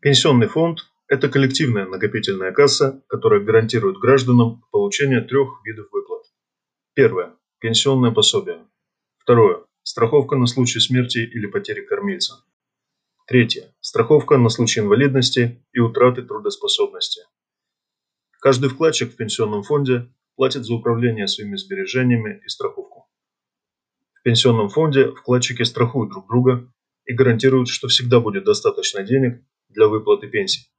Пенсионный фонд – это коллективная накопительная касса, которая гарантирует гражданам получение трех видов выплат. Первое – пенсионное пособие. Второе – страховка на случай смерти или потери кормильца. Третье – страховка на случай инвалидности и утраты трудоспособности. Каждый вкладчик в пенсионном фонде платит за управление своими сбережениями и страховку. В пенсионном фонде вкладчики страхуют друг друга и гарантируют, что всегда будет достаточно денег для выплаты пенсий.